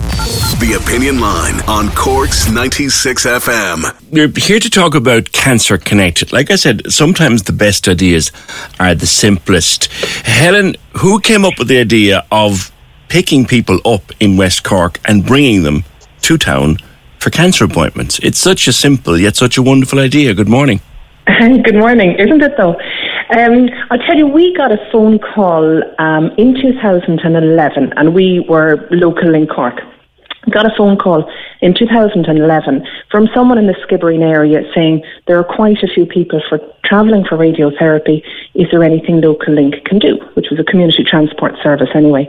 The Opinion Line on Cork's 96 FM. We're here to talk about Cancer Connect. Like I said, sometimes the best ideas are the simplest. Helen, who came up with the idea of picking people up in West Cork and bringing them to town for cancer appointments? It's such a simple yet such a wonderful idea. Good morning. Good morning, isn't it though? Um, I'll tell you, we got a phone call um, in 2011, and we were local in Cork. Got a phone call in 2011 from someone in the Skibbereen area saying there are quite a few people for travelling for radiotherapy. Is there anything Local Link can do? Which was a community transport service anyway.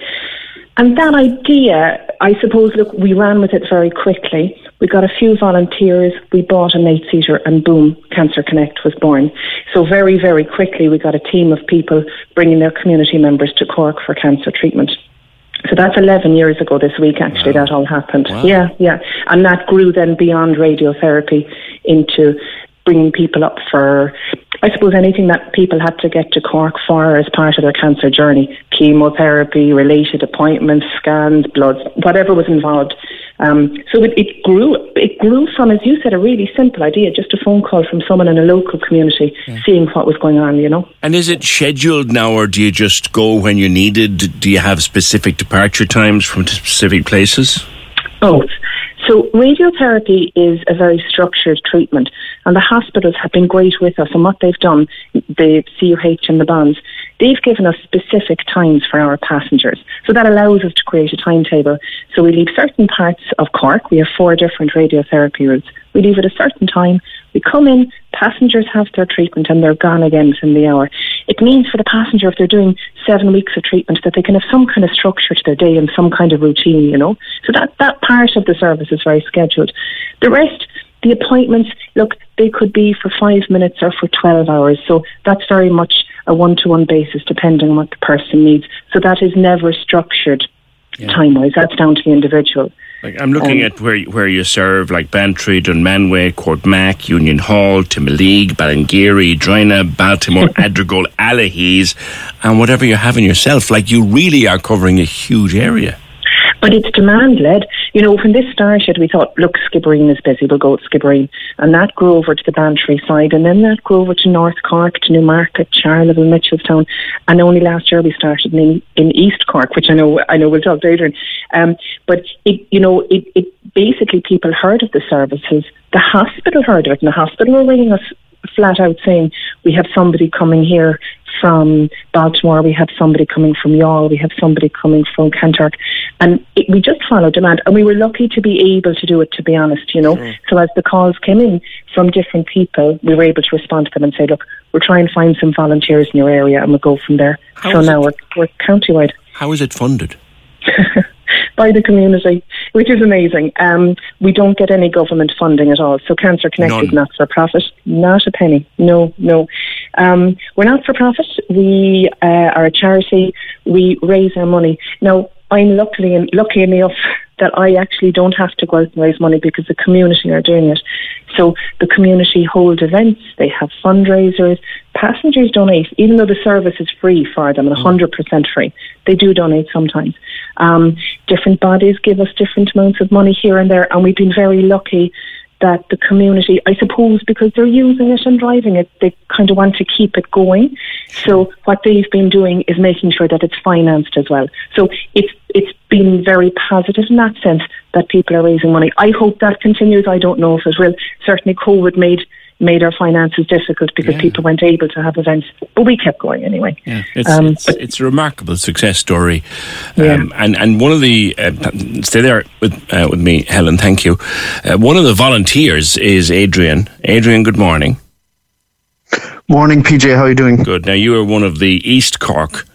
And that idea, I suppose, look, we ran with it very quickly. We got a few volunteers, we bought an eight seater, and boom, Cancer Connect was born. So, very, very quickly, we got a team of people bringing their community members to Cork for cancer treatment. So that's 11 years ago this week, actually, wow. that all happened. Wow. Yeah, yeah. And that grew then beyond radiotherapy into bringing people up for, I suppose, anything that people had to get to Cork for as part of their cancer journey chemotherapy, related appointments, scans, bloods, whatever was involved. Um, so it, it, grew. It grew from, as you said, a really simple idea, just a phone call from someone in a local community, yeah. seeing what was going on. You know. And is it scheduled now, or do you just go when you're needed? Do you have specific departure times from specific places? Both. So radiotherapy is a very structured treatment, and the hospitals have been great with us. And what they've done, the CUH and the Bons, they've given us specific times for our passengers. So that allows us to create a timetable. So we leave certain parts of Cork. We have four different radiotherapy routes. We leave at a certain time. We come in, passengers have their treatment, and they're gone again within the hour. It means for the passenger, if they're doing seven weeks of treatment, that they can have some kind of structure to their day and some kind of routine, you know. So that, that part of the service is very scheduled. The rest, the appointments, look, they could be for five minutes or for 12 hours. So that's very much a one to one basis depending on what the person needs. So that is never structured yeah. time wise. That's down to the individual. Like I'm looking um, at where where you serve, like Bantry, Dunmanway, Courtmac, Union Hall, Timoleague, Ballingeary, Drinagh, Baltimore, Adrigole, Allihies, and whatever you're having yourself. Like you really are covering a huge area. But it's demand led. You know, when this started, we thought, look, Skibbereen is busy, we'll go to Skibbereen. And that grew over to the Bantry side, and then that grew over to North Cork, to Newmarket, Charleville, Mitchelstown. And only last year we started in, in East Cork, which I know I know we'll talk Adrian. Um, but it, you know, it, it basically people heard of the services. The hospital heard of it, and the hospital were ringing us flat out saying, we have somebody coming here from Baltimore, we have somebody coming from Youghal, we have somebody coming from Kanturk. And it, we just followed demand. And we were lucky to be able to do it, to be honest, you know. Mm. So as the calls came in from different people, we were able to respond to them and say, look, we're trying to find some volunteers in your area and we'll go from there. How so now we're, we're county-wide. How is it funded? by the community, which is amazing. Um, we don't get any government funding at all. So Cancer Connect None. is not for profit, not a penny. No, no. Um, we're not for profit. We uh, are a charity. We raise our money. Now, I'm luckily lucky enough that I actually don't have to go out and raise money because the community are doing it. So the community hold events, they have fundraisers, passengers donate, even though the service is free for them and 100% mm. free. They do donate sometimes. Um, different bodies give us different amounts of money here and there, and we've been very lucky that the community, I suppose, because they're using it and driving it, they kind of want to keep it going. So what they've been doing is making sure that it's financed as well. So it's it's been very positive in that sense that people are raising money. I hope that continues. I don't know if it will. Certainly, COVID made made our finances difficult because yeah. people weren't able to have events, but we kept going anyway. Yeah, it's, um, it's, it's, a remarkable success story. Yeah. Um, and, and one of the, uh, stay there with, uh, with me, Helen, thank you. Uh, one of the volunteers is Adrian. Adrian, good morning. Morning, PJ. How are you doing? Good. Now, you are one of the East Cork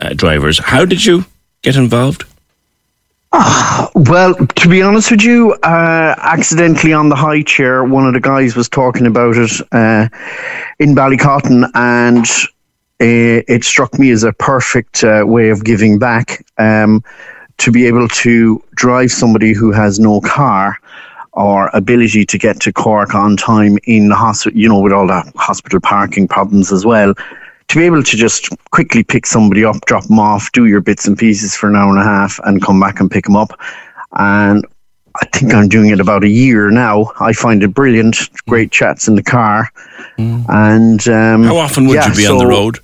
uh, drivers. How did you get involved? Ah, well, to be honest with you, uh, accidentally on the high chair, one of the guys was talking about it uh, in Ballycotton, and it, it, struck me as a perfect uh, way of giving back um, to be able to drive somebody who has no car or ability to get to Cork on time in the hospital, you know, with all the hospital parking problems as well to be able to just quickly pick somebody up, drop them off, do your bits and pieces for an hour and a half, and come back and pick them up. And I think I'm doing it about a year now. I find it brilliant. Great chats in the car. Mm. And um, how often would yeah, you be so on the road?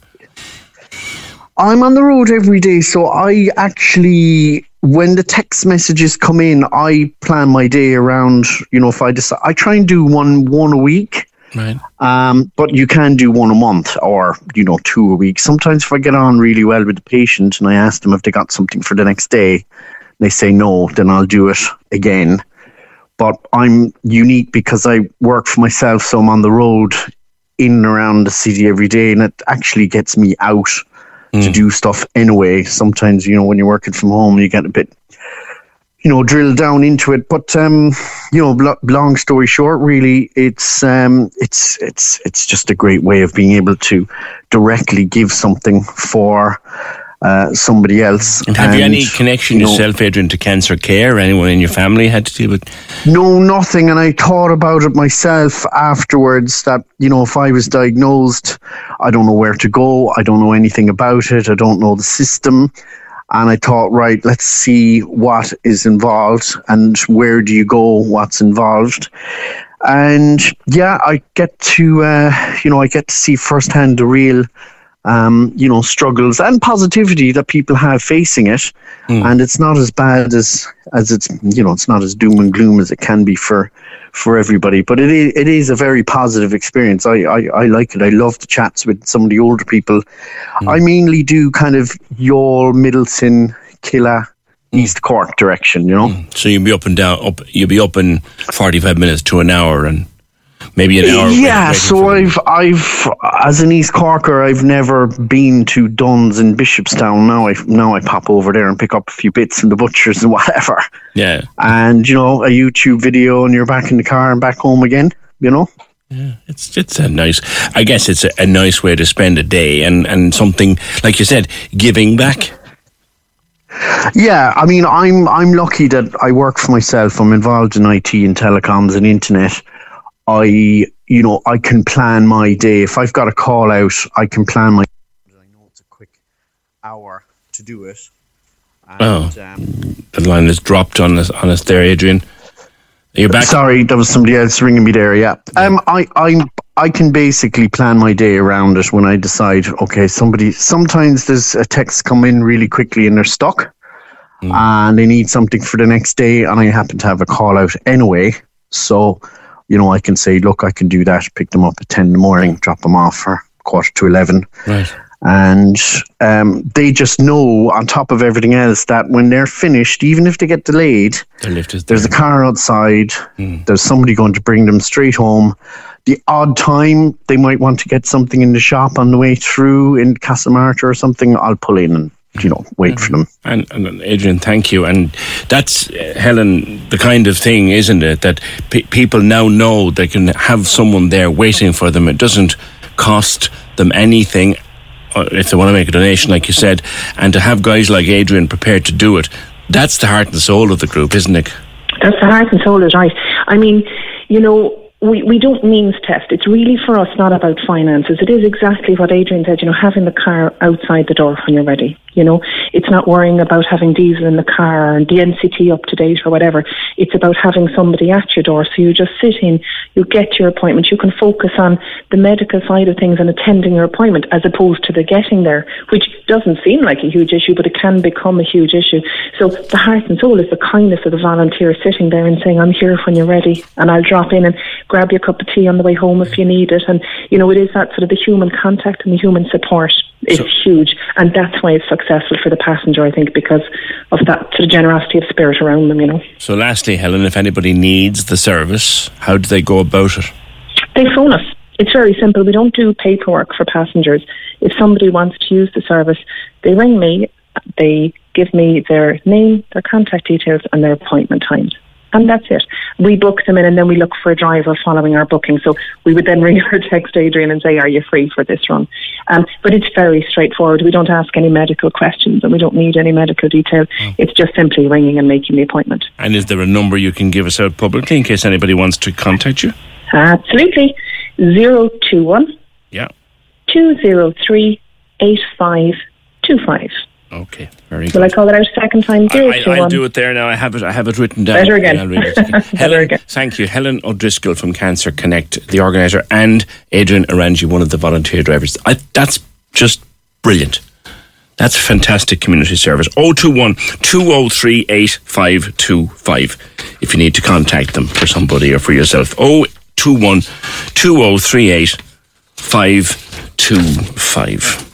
I'm on the road every day, so I actually, when the text messages come in, I plan my day around. You know, if I decide, I try and do one one a week. Right. Um, but you can do one a month or, you know, two a week. Sometimes if I get on really well with the patient and I ask them if they got something for the next day, they say no, then I'll do it again. But I'm unique because I work for myself, so I'm on the road in and around the city every day, and it actually gets me out mm. to do stuff anyway. Sometimes, you know, when you're working from home, you get a bit you know, drill down into it. But um, you know, bl- long story short, really, it's um, it's it's it's just a great way of being able to directly give something for. Uh, somebody else. And have and, you any connection you know, yourself, Adrian, to cancer care? Anyone in your family had to deal with? No, nothing. And I thought about it myself afterwards. That you know, if I was diagnosed, I don't know where to go. I don't know anything about it. I don't know the system. And I thought, right, let's see what is involved and where do you go, what's involved. And yeah, I get to, uh, you know, I get to see firsthand the real, um, you know, struggles and positivity that people have facing it. Mm. And it's not as bad as, as it's, you know, it's not as doom and gloom as it can be for, for everybody. But it is, it is a very positive experience. I, I, I like it. I love the chats with some of the older people. Mm. I mainly do kind of Youghal, Midleton, Killeagh, mm. East Cork direction, you know. Mm. So you'll be up and down. Up, you'll be up in forty-five minutes to an hour, and maybe an hour. Yeah, so I've I've as an East Corker, I've never been to Dunnes in Bishopstown. Now I now I pop over there and pick up a few bits from the butchers and whatever. Yeah, and you know a YouTube video, and you're back in the car and back home again. You know. Yeah, it's it's a nice. I guess it's a, a nice way to spend a day, and and something like you said, giving back. Yeah, I mean, I'm I'm lucky that I work for myself. I'm involved in IT and telecoms and internet, I, you know, I can plan my day. If I've got a call out, I can plan my. I know it's a quick hour to do it. And, oh, um, the line is dropped on us on us there, Adrian. You're back? Sorry, there was somebody else ringing me there. Yeah. Um, I, I, I can basically plan my day around it when I decide. Okay, somebody. Sometimes there's a text come in really quickly and they're stuck, mm. and they need something for the next day, and I happen to have a call out anyway. So you know, I can say, look, I can do that, pick them up at 10 in the morning, drop them off for quarter to 11. Right. And um, they just know, on top of everything else, that when they're finished, even if they get delayed, there's a car outside, mm. there's somebody going to bring them straight home. The odd time they might want to get something in the shop on the way through in Castlemartyr or something, I'll pull in and you know, wait for them. And, and Adrian, thank you. And that's, uh, Helen, the kind of thing, isn't it, that pe- people now know they can have someone there waiting for them. It doesn't cost them anything uh, if they want to make a donation, like you said, and to have guys like Adrian prepared to do it. That's the heart and soul of the group, isn't it? That's the heart and soul, is right. I mean, you know, we, we don't means test. It's really for us not about finances. It is exactly what Adrian said, you know, having the car outside the door when you're ready. You know, it's not worrying about having diesel in the car and the NCT up to date or whatever. It's about having somebody at your door. So you just sit in, you get your appointment, you can focus on the medical side of things and attending your appointment as opposed to the getting there, which doesn't seem like a huge issue, but it can become a huge issue. So the heart and soul is the kindness of the volunteer sitting there and saying, I'm here when you're ready and I'll drop in and grab your cup of tea on the way home if you need it. And, you know, it is that sort of the human contact and the human support is so, huge. And that's why it's successful for the passenger, I think, because of that sort of generosity of spirit around them, you know. So lastly, Helen, if anybody needs the service, how do they go about it? They phone us. It's very simple. We don't do paperwork for passengers. If somebody wants to use the service, they ring me, they give me their name, their contact details, and their appointment times. And that's it. We book them in and then we look for a driver following our booking. So we would then ring or text Adrian and say, Are you free for this run? Um, but it's very straightforward. We don't ask any medical questions and we don't need any medical detail. Mm. It's just simply ringing and making the appointment. And is there a number you can give us out publicly in case anybody wants to contact you? Absolutely. 021 yeah. 203 8525. Okay, very good. Will I call it out a second time? I, will do it there now. I have it. I have it written down. Better again. Helen, again. thank you, Helen O'Driscoll from Cancer Connect, the organizer, and Adrian Arangi, one of the volunteer drivers. I, that's just brilliant. That's fantastic community service. 021 203 8525 if you need to contact them for somebody or for yourself. 021 2038 525.